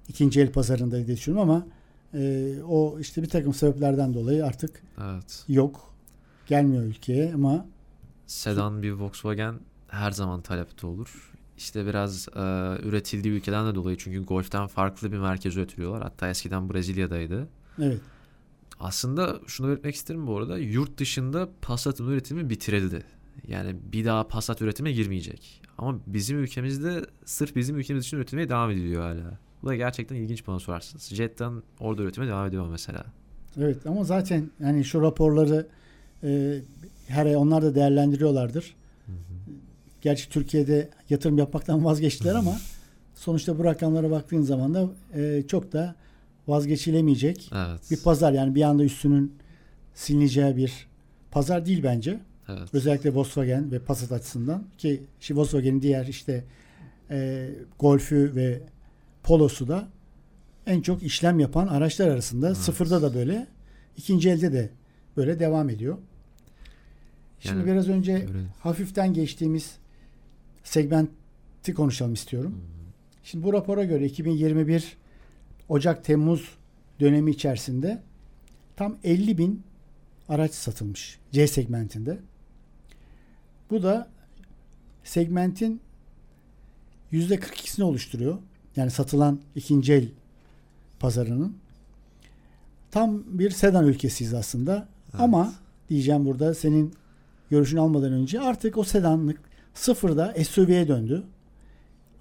ikinci el pazarında diye düşünüyorum ama e, o işte bir takım sebeplerden dolayı artık Evet. yok. Gelmiyor ülkeye ama Sedan bir Volkswagen her zaman talepte olur. İşte biraz e, üretildiği ülkeden de dolayı çünkü Golf'ten farklı bir merkez üretiliyorlar. Hatta eskiden Brezilya'daydı. evet Aslında şunu belirtmek isterim bu arada. Yurt dışında Passat'ın üretimi bitirildi. Yani bir daha Passat üretime girmeyecek. Ama bizim ülkemizde sırf bizim ülkemiz için üretilmeye devam ediliyor hala. Bu da gerçekten ilginç bana sorarsanız. Jetta'nın orada üretime devam ediyor mesela. Evet ama zaten yani şu raporları e, her ay onlar da değerlendiriyorlardır. Gerçi Türkiye'de yatırım yapmaktan vazgeçtiler ama sonuçta bu rakamlara baktığın zaman da e, çok da vazgeçilemeyecek Evet. bir pazar. Yani bir anda üstünün silineceği bir pazar değil bence. Evet. Özellikle Volkswagen ve Passat açısından ki şimdi Volkswagen'in diğer işte e, Golf'ü ve Polo'su da en çok işlem yapan araçlar arasında. Evet. Sıfırda da böyle, ikinci elde de böyle devam ediyor. Şimdi Yani biraz önce Görelim. hafiften geçtiğimiz segmenti konuşalım istiyorum. Şimdi bu rapora göre 2021 Ocak-Temmuz dönemi içerisinde tam 50 bin araç satılmış C segmentinde. Bu da segmentin %42'sini oluşturuyor. Yani satılan ikinci el pazarının. Tam bir sedan ülkesiyiz aslında. Evet. Ama diyeceğim burada senin görüşünü almadan önce artık o sedanlık sıfırda SUV'ye döndü.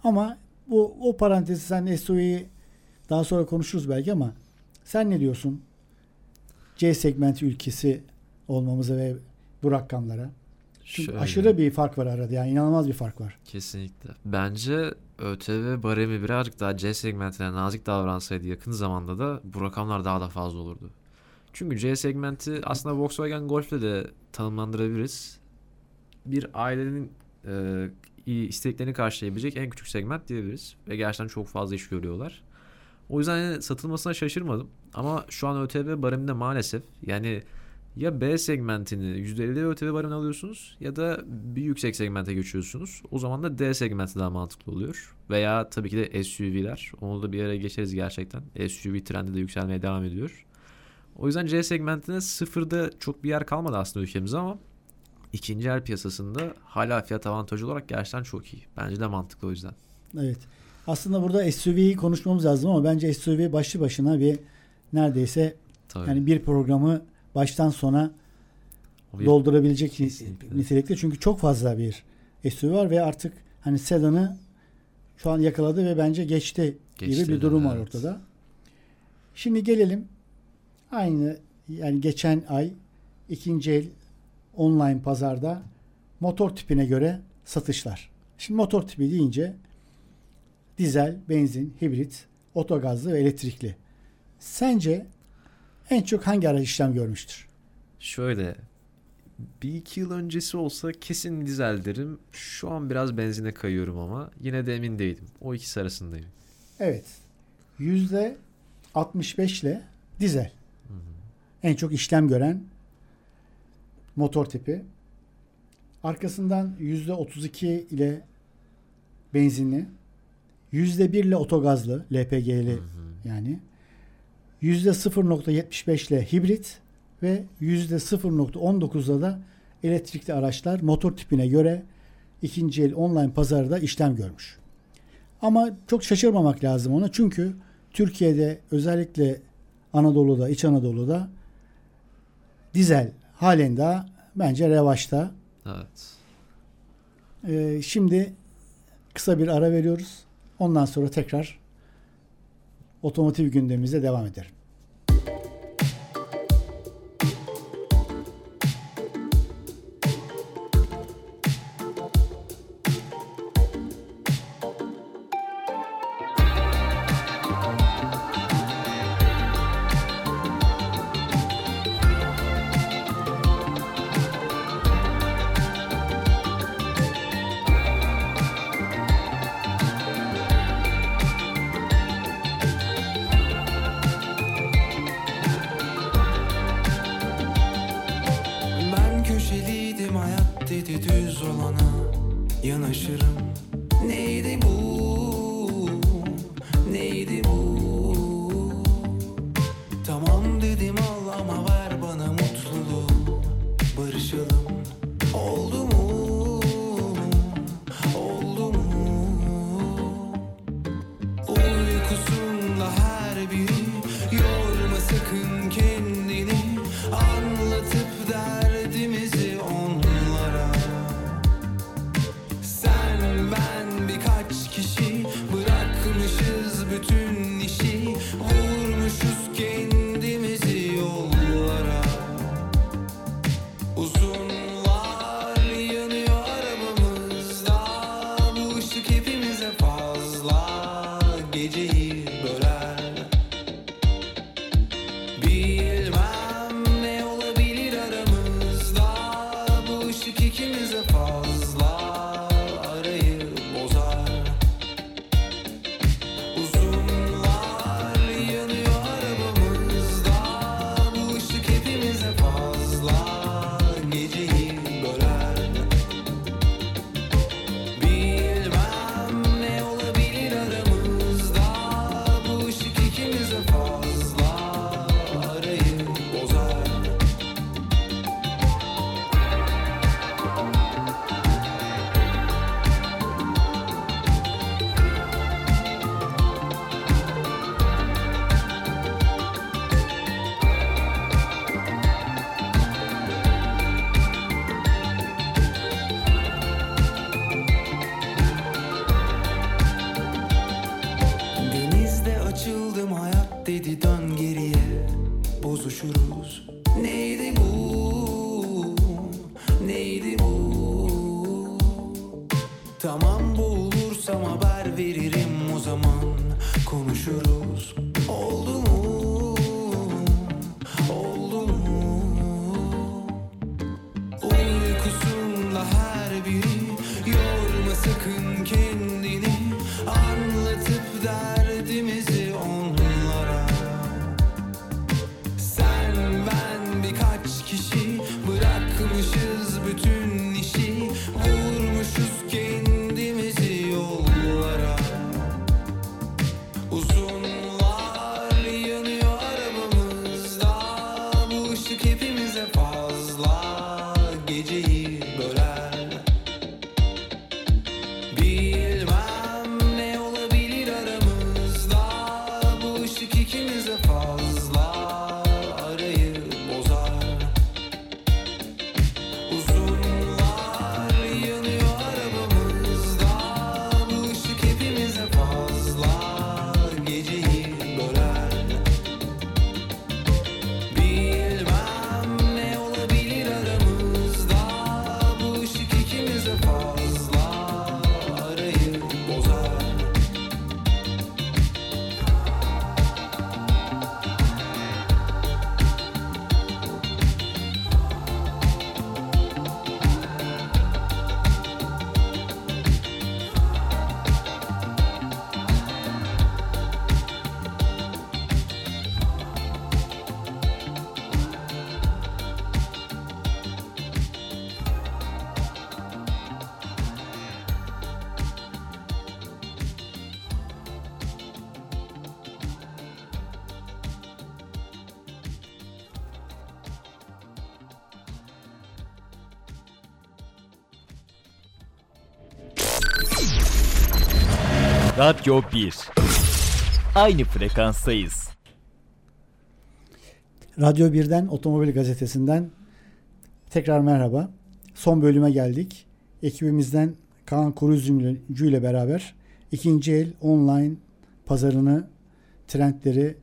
Ama bu o parantezi sen SUV'yi daha sonra konuşuruz belki ama sen ne diyorsun? C segmenti ülkesi olmamıza ve bu rakamlara. Çünkü Şöyle. aşırı bir fark var arada yani inanılmaz bir fark var. Kesinlikle. Bence ÖTV baremi birazcık daha C segmentine nazik davransaydı yakın zamanda da bu rakamlar daha da fazla olurdu. Çünkü C segmenti aslında Volkswagen Golf'le de tanımlandırabiliriz. Bir ailenin e, isteklerini karşılayabilecek en küçük segment diyebiliriz. Ve gerçekten çok fazla iş görüyorlar. O yüzden yani satılmasına şaşırmadım. Ama şu an ÖTV bareminde maalesef yani ya B segmentini %50 ÖTV baremine alıyorsunuz ya da bir yüksek segmente geçiyorsunuz. O zaman da D segmenti daha mantıklı oluyor. Veya tabii ki de SUV'ler. Onu da bir yere geçeriz gerçekten. SUV trendi de yükselmeye devam ediyor. O yüzden C segmentine sıfırda çok bir yer kalmadı aslında ülkemizde ama ikinci el piyasasında hala fiyat avantajı olarak gerçekten çok iyi. Bence de mantıklı o yüzden. Evet. Aslında burada SUV'yi konuşmamız lazım ama bence SUV başlı başına bir neredeyse Tabii. yani bir programı baştan sona bir- doldurabilecek Kesinlikle. nitelikte. Çünkü çok fazla bir SUV var ve artık hani sedanı şu an yakaladı ve bence geçti, gibi Geçti, bir durum var evet. ortada. Şimdi gelelim aynı yani geçen ay ikinci el online pazarda motor tipine göre satışlar. Şimdi motor tipi deyince dizel, benzin, hibrit, otogazlı ve elektrikli. Sence en çok hangi araç işlem görmüştür? Şöyle bir iki yıl öncesi olsa kesin dizel derim. Şu an biraz benzine kayıyorum ama yine de emin değilim. O ikisi arasındayım. Evet. Yüzde 65 ile dizel. En çok işlem gören motor tipi. Arkasından yüzde 32 ile benzinli. Yüzde 1 ile otogazlı, LPG'li yani. Yüzde 0.75 ile hibrit ve yüzde 0.19'da da elektrikli araçlar motor tipine göre ikinci el online pazarda işlem görmüş. Ama çok şaşırmamak lazım ona çünkü Türkiye'de özellikle Anadolu'da, İç Anadolu'da dizel halen daha bence revaçta. Evet. Ee, şimdi kısa bir ara veriyoruz. Ondan sonra tekrar otomotiv gündemimize devam ederim. Radyo 1 Aynı frekanstayız. Radyo 1'den Otomobil Gazetesi'nden tekrar merhaba. Son bölüme geldik. Ekibimizden Kaan Kurucu'yla ile beraber ikinci el online pazarını, trendleri,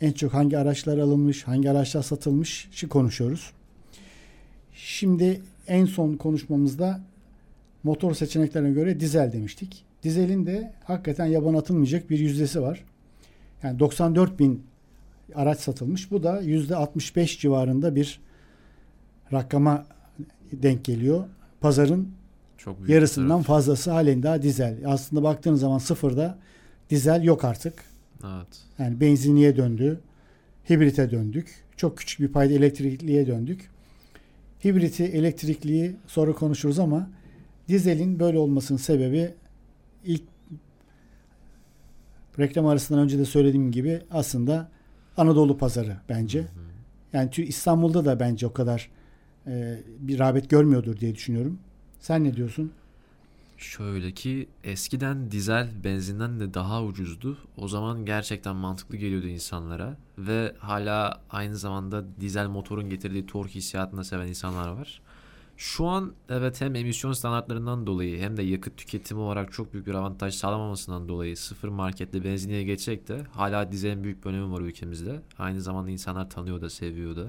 en çok hangi araçlar alınmış, hangi araçlar satılmış şi konuşuyoruz. Şimdi en son konuşmamızda motor seçeneklerine göre dizel demiştik. Dizelin de hakikaten yaban atılmayacak bir yüzdesi var. Yani 94 bin araç satılmış. Bu da yüzde 65 civarında bir rakama denk geliyor. Pazarın Çok büyük yarısından fazlası halen daha dizel. Aslında baktığınız zaman sıfırda dizel yok artık. Evet. Yani benzinliğe döndü. Hibrite döndük. Çok küçük bir payda elektrikliye döndük. Hibriti, elektrikliyi sonra konuşuruz ama dizelin böyle olmasının sebebi ilk reklam arasından önce de söylediğim gibi aslında Anadolu pazarı bence. Yani İstanbul'da da bence o kadar e, bir rağbet görmüyordur diye düşünüyorum. Sen ne diyorsun? Şöyle ki eskiden dizel benzinden de daha ucuzdu. O zaman gerçekten mantıklı geliyordu insanlara ve hala aynı zamanda dizel motorun getirdiği tork hissiyatını seven insanlar var. Şu an evet hem emisyon standartlarından dolayı hem de yakıt tüketimi olarak çok büyük bir avantaj sağlamamasından dolayı sıfır markette benzinliğe geçsek de hala dizelin büyük bir önemi var ülkemizde. Aynı zamanda insanlar tanıyor da seviyor da.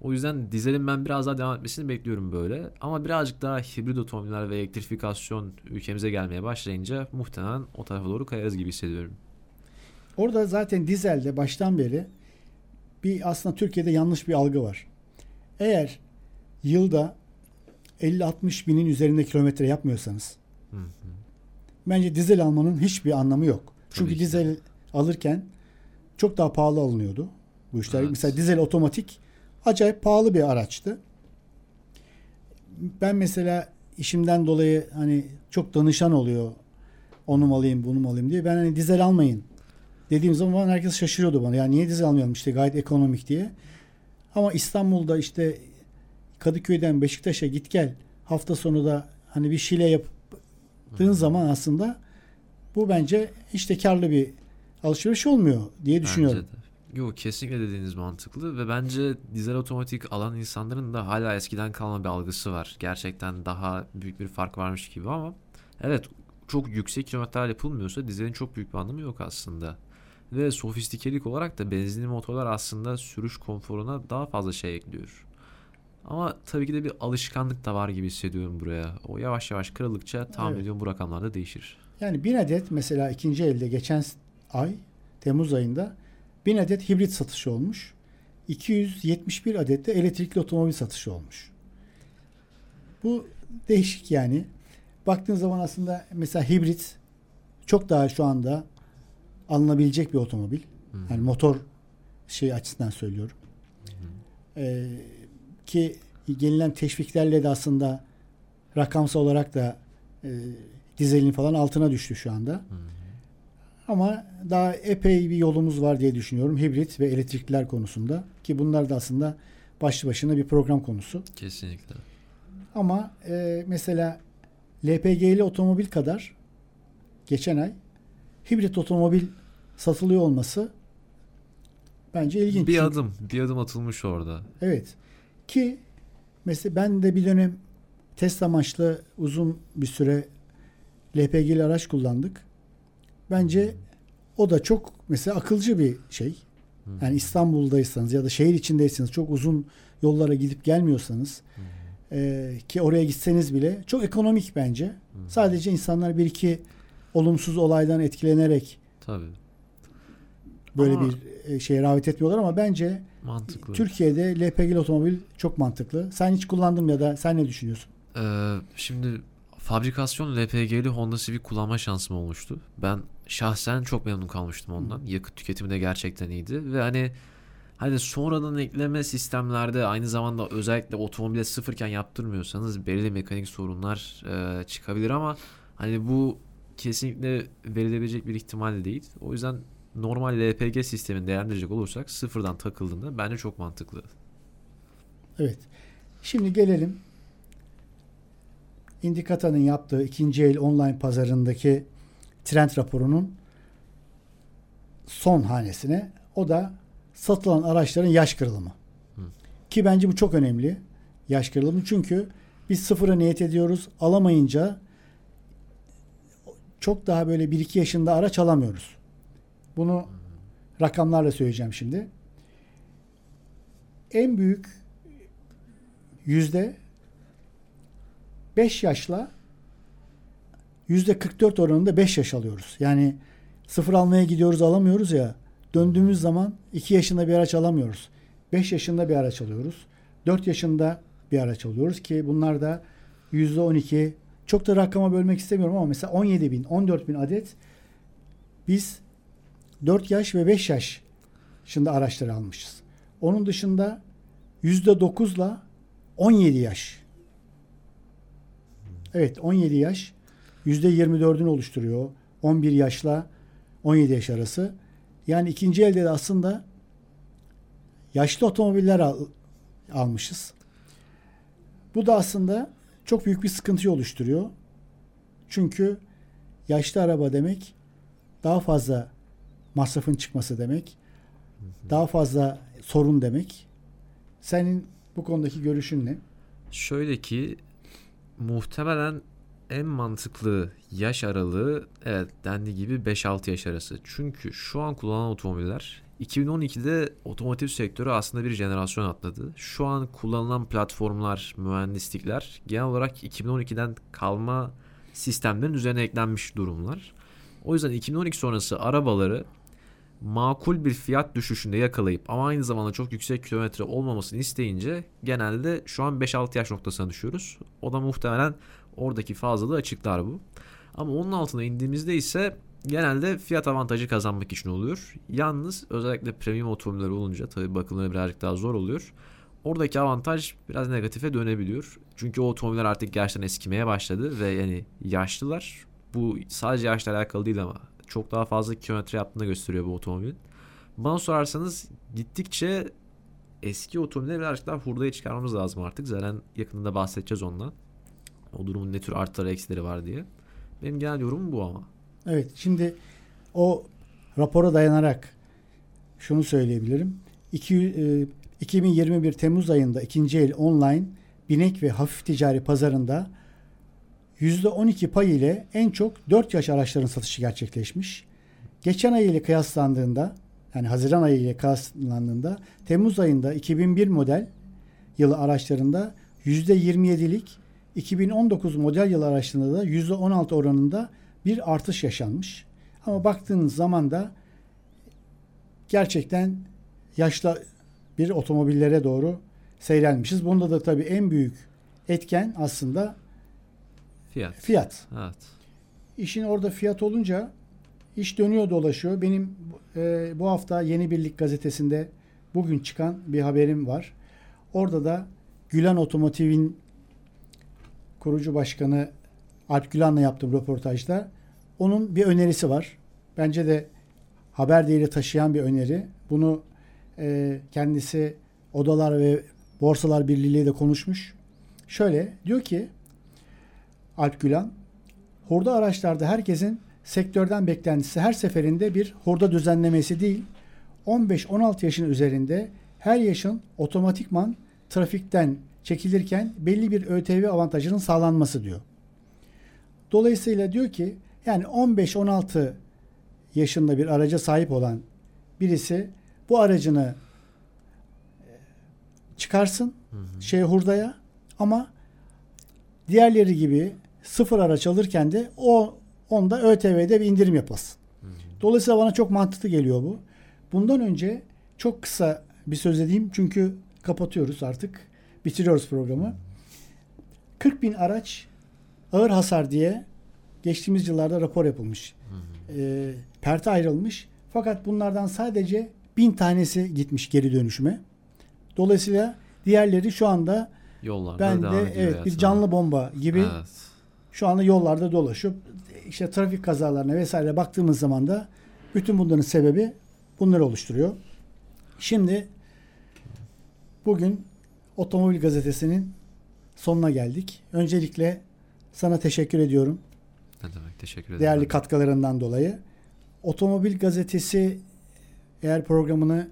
O yüzden dizelin ben biraz daha devam etmesini bekliyorum böyle. Ama birazcık daha hibrit otomobiller ve elektrifikasyon ülkemize gelmeye başlayınca muhtemelen o tarafa doğru kayarız gibi hissediyorum. Orada zaten dizelde baştan beri bir aslında Türkiye'de yanlış bir algı var. Eğer yılda 50-60 binin üzerinde kilometre yapmıyorsanız Hı hı. bence dizel almanın hiçbir anlamı yok. Çünkü Tabii dizel alırken çok daha pahalı alınıyordu bu işler. Evet. Mesela dizel otomatik acayip pahalı bir araçtı. Ben mesela işimden dolayı hani çok danışan oluyor. Onu mu alayım, bunu mu alayım diye. Ben hani dizel almayın dediğim zaman herkes şaşırıyordu bana. Yani niye dizel almayalım işte gayet ekonomik diye. Ama İstanbul'da işte Kadıköy'den Beşiktaş'a git gel hafta sonu da hani bir şile yaptığın zaman aslında bu bence de karlı bir alışveriş olmuyor diye düşünüyorum. Yok kesinlikle dediğiniz mantıklı ve bence dizel otomatik alan insanların da hala eskiden kalma bir algısı var. Gerçekten daha büyük bir fark varmış gibi ama evet çok yüksek kilometreler yapılmıyorsa dizelin çok büyük bir anlamı yok aslında. Ve sofistikelik olarak da benzinli motorlar aslında sürüş konforuna daha fazla şey ekliyor. Ama tabii ki de bir alışkanlık da var gibi hissediyorum buraya. O yavaş yavaş kırıldıkça tahmin Evet. ediyorum bu rakamlar da değişir. Yani bin adet mesela ikinci elde geçen ay Temmuz ayında bin adet hibrit satışı olmuş. 271 adet de elektrikli otomobil satışı olmuş. Bu değişik yani. Baktığın zaman aslında mesela hibrit çok daha şu anda alınabilecek bir otomobil. Yani motor şey açısından söylüyorum. Ee, ki gelinen teşviklerle de aslında rakamsal olarak da e, dizelin falan altına düştü şu anda. Ama daha epey bir yolumuz var diye düşünüyorum hibrit ve elektrikliler konusunda ki bunlar da aslında başlı başına bir program konusu. Kesinlikle. Ama e, mesela LPG'li otomobil kadar geçen ay hibrit otomobil satılıyor olması bence ilginç. Bir Çünkü- adım, bir adım atılmış orada. Evet. Ki mesela ben de bir dönem test amaçlı uzun bir süre LPG'li araç kullandık. Bence o da çok mesela akılcı bir şey. Yani İstanbul'daysanız ya da şehir içindeyseniz çok uzun yollara gidip gelmiyorsanız e, ki oraya gitseniz bile çok ekonomik bence. Sadece insanlar bir iki olumsuz olaydan etkilenerek Tabii. Böyle Ama- bir e, şeye rağbet etmiyorlar ama bence Mantıklı. Türkiye'de LPG'li otomobil çok mantıklı. Sen hiç kullandın ya da sen ne düşünüyorsun? Ee, şimdi fabrikasyon LPG'li Honda Civic kullanma şansım olmuştu. Ben şahsen çok memnun kalmıştım ondan. Yakıt tüketimi de gerçekten iyiydi ve hani hani sonradan ekleme sistemlerde aynı zamanda özellikle otomobile sıfırken yaptırmıyorsanız belirli mekanik sorunlar e, çıkabilir ama hani bu kesinlikle verilebilecek bir ihtimal değil. O yüzden normal LPG sistemini değerlendirecek olursak sıfırdan takıldığında bence çok mantıklı. Evet. Şimdi gelelim Indicata'nın yaptığı ikinci el online pazarındaki trend raporunun son hanesine. O da satılan araçların yaş kırılımı. Ki bence bu çok önemli. Yaş kırılımı çünkü biz sıfıra niyet ediyoruz. Alamayınca çok daha böyle 1-2 yaşında araç alamıyoruz. Bunu rakamlarla söyleyeceğim şimdi. En büyük yüzde 5 yaşla yüzde 44 oranında 5 yaş alıyoruz. Yani sıfır almaya gidiyoruz alamıyoruz ya. Döndüğümüz zaman 2 yaşında bir araç alamıyoruz. 5 yaşında bir araç alıyoruz. 4 yaşında bir araç alıyoruz ki bunlar da yüzde 12 çok da rakama bölmek istemiyorum ama mesela 17 bin 14 bin adet biz 4 yaş ve 5 yaş şimdi araçları almışız. Onun dışında yüzde 9'la 17 yaş. Evet 17 yaş yüzde 24'ünü oluşturuyor. 11 yaşla 17 yaş arası. Yani ikinci elde de aslında yaşlı otomobiller al- almışız. Bu da aslında çok büyük bir sıkıntı oluşturuyor. Çünkü yaşlı araba demek daha fazla masrafın çıkması demek. Daha fazla sorun demek. Senin bu konudaki görüşün ne? Şöyle ki muhtemelen en mantıklı yaş aralığı evet dendiği gibi 5-6 yaş arası. Çünkü şu an kullanılan otomobiller 2012'de otomotiv sektörü aslında bir jenerasyon atladı. Şu an kullanılan platformlar, mühendislikler genel olarak 2012'den kalma sistemlerin üzerine eklenmiş durumlar. O yüzden 2012 sonrası arabaları makul bir fiyat düşüşünde yakalayıp ama aynı zamanda çok yüksek kilometre olmamasını isteyince genelde şu an 5-6 yaş noktasına düşüyoruz. O da muhtemelen oradaki fazlalığı açıklar bu. Ama onun altına indiğimizde ise genelde fiyat avantajı kazanmak için oluyor. Yalnız özellikle premium otomobiller olunca tabii bakımları birazcık daha zor oluyor. Oradaki avantaj biraz negatife dönebiliyor. Çünkü o otomobiller artık gerçekten eskimeye başladı ve yani yaşlılar bu sadece yaşla alakalı değil ama çok daha fazla kilometre yaptığını gösteriyor bu otomobilin. Bana sorarsanız gittikçe eski otomobilleri birazcık daha hurdaya çıkarmamız lazım artık. Zaten yakında bahsedeceğiz ondan. O durumun ne tür artıları eksileri var diye. Benim genel yorumum bu ama. Evet şimdi o rapora dayanarak şunu söyleyebilirim. İki, e, 2021 Temmuz ayında ikinci el online binek ve hafif ticari pazarında %12 pay ile en çok 4 yaş araçların satışı gerçekleşmiş. Geçen ay ile kıyaslandığında yani Haziran ayı ile kıyaslandığında Temmuz ayında 2001 model yılı araçlarında %27'lik 2019 model yılı araçlarında da %16 oranında bir artış yaşanmış. Ama baktığınız zaman da gerçekten yaşlı bir otomobillere doğru seyrelmişiz. Bunda da tabii en büyük etken aslında Fiyat. fiyat. Evet. İşin orada fiyat olunca iş dönüyor dolaşıyor. Benim e, bu hafta Yeni Birlik gazetesinde bugün çıkan bir haberim var. Orada da Gülen Otomotiv'in kurucu başkanı Alp Gülen'le yaptığım röportajda onun bir önerisi var. Bence de haber değeri taşıyan bir öneri. Bunu e, kendisi Odalar ve Borsalar Birliği de konuşmuş. Şöyle diyor ki Alp Gülen, hurda araçlarda herkesin sektörden beklentisi her seferinde bir hurda düzenlemesi değil, 15-16 yaşın üzerinde her yaşın otomatikman trafikten çekilirken belli bir ÖTV avantajının sağlanması diyor. Dolayısıyla diyor ki yani 15-16 yaşında bir araca sahip olan birisi bu aracını e, çıkarsın şey hurdaya ama diğerleri gibi sıfır araç alırken de o onda ÖTV'de bir indirim yapasın. Dolayısıyla bana çok mantıklı geliyor bu. Bundan önce çok kısa bir söz edeyim çünkü kapatıyoruz artık. Bitiriyoruz programı. 40 bin araç ağır hasar diye geçtiğimiz yıllarda rapor yapılmış. E, perte ayrılmış. Fakat bunlardan sadece bin tanesi gitmiş geri dönüşüme. Dolayısıyla diğerleri şu anda Yollarda ben de evet bir canlı bomba gibi Evet. Şu anda yollarda dolaşıp işte trafik kazalarına vesaire baktığımız zaman da bütün bunların sebebi bunları oluşturuyor. Şimdi bugün Otomobil Gazetesi'nin sonuna geldik. Öncelikle sana teşekkür ediyorum. Ne demek teşekkür ederim. değerli katkılarından dolayı. Otomobil gazetesi eğer programını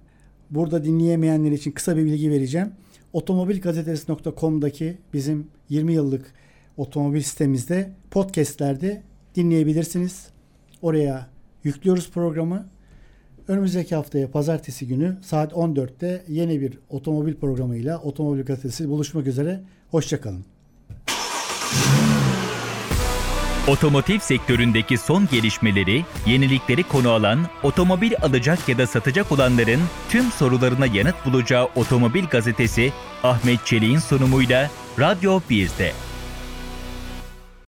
burada dinleyemeyenler için kısa bir bilgi vereceğim. Otomobilgazetesi.com'daki bizim 20 yıllık otomobil sitemizde podcastlerde dinleyebilirsiniz. Oraya yüklüyoruz programı. Önümüzdeki haftaya pazartesi günü saat 14'te yeni bir otomobil programıyla Otomobil Gazetesi buluşmak üzere. Hoşçakalın. Otomotiv sektöründeki son gelişmeleri, yenilikleri konu alan, otomobil alacak ya da satacak olanların tüm sorularına yanıt bulacağı Otomobil Gazetesi Ahmet Çelik'in sunumuyla Radyo 1'de.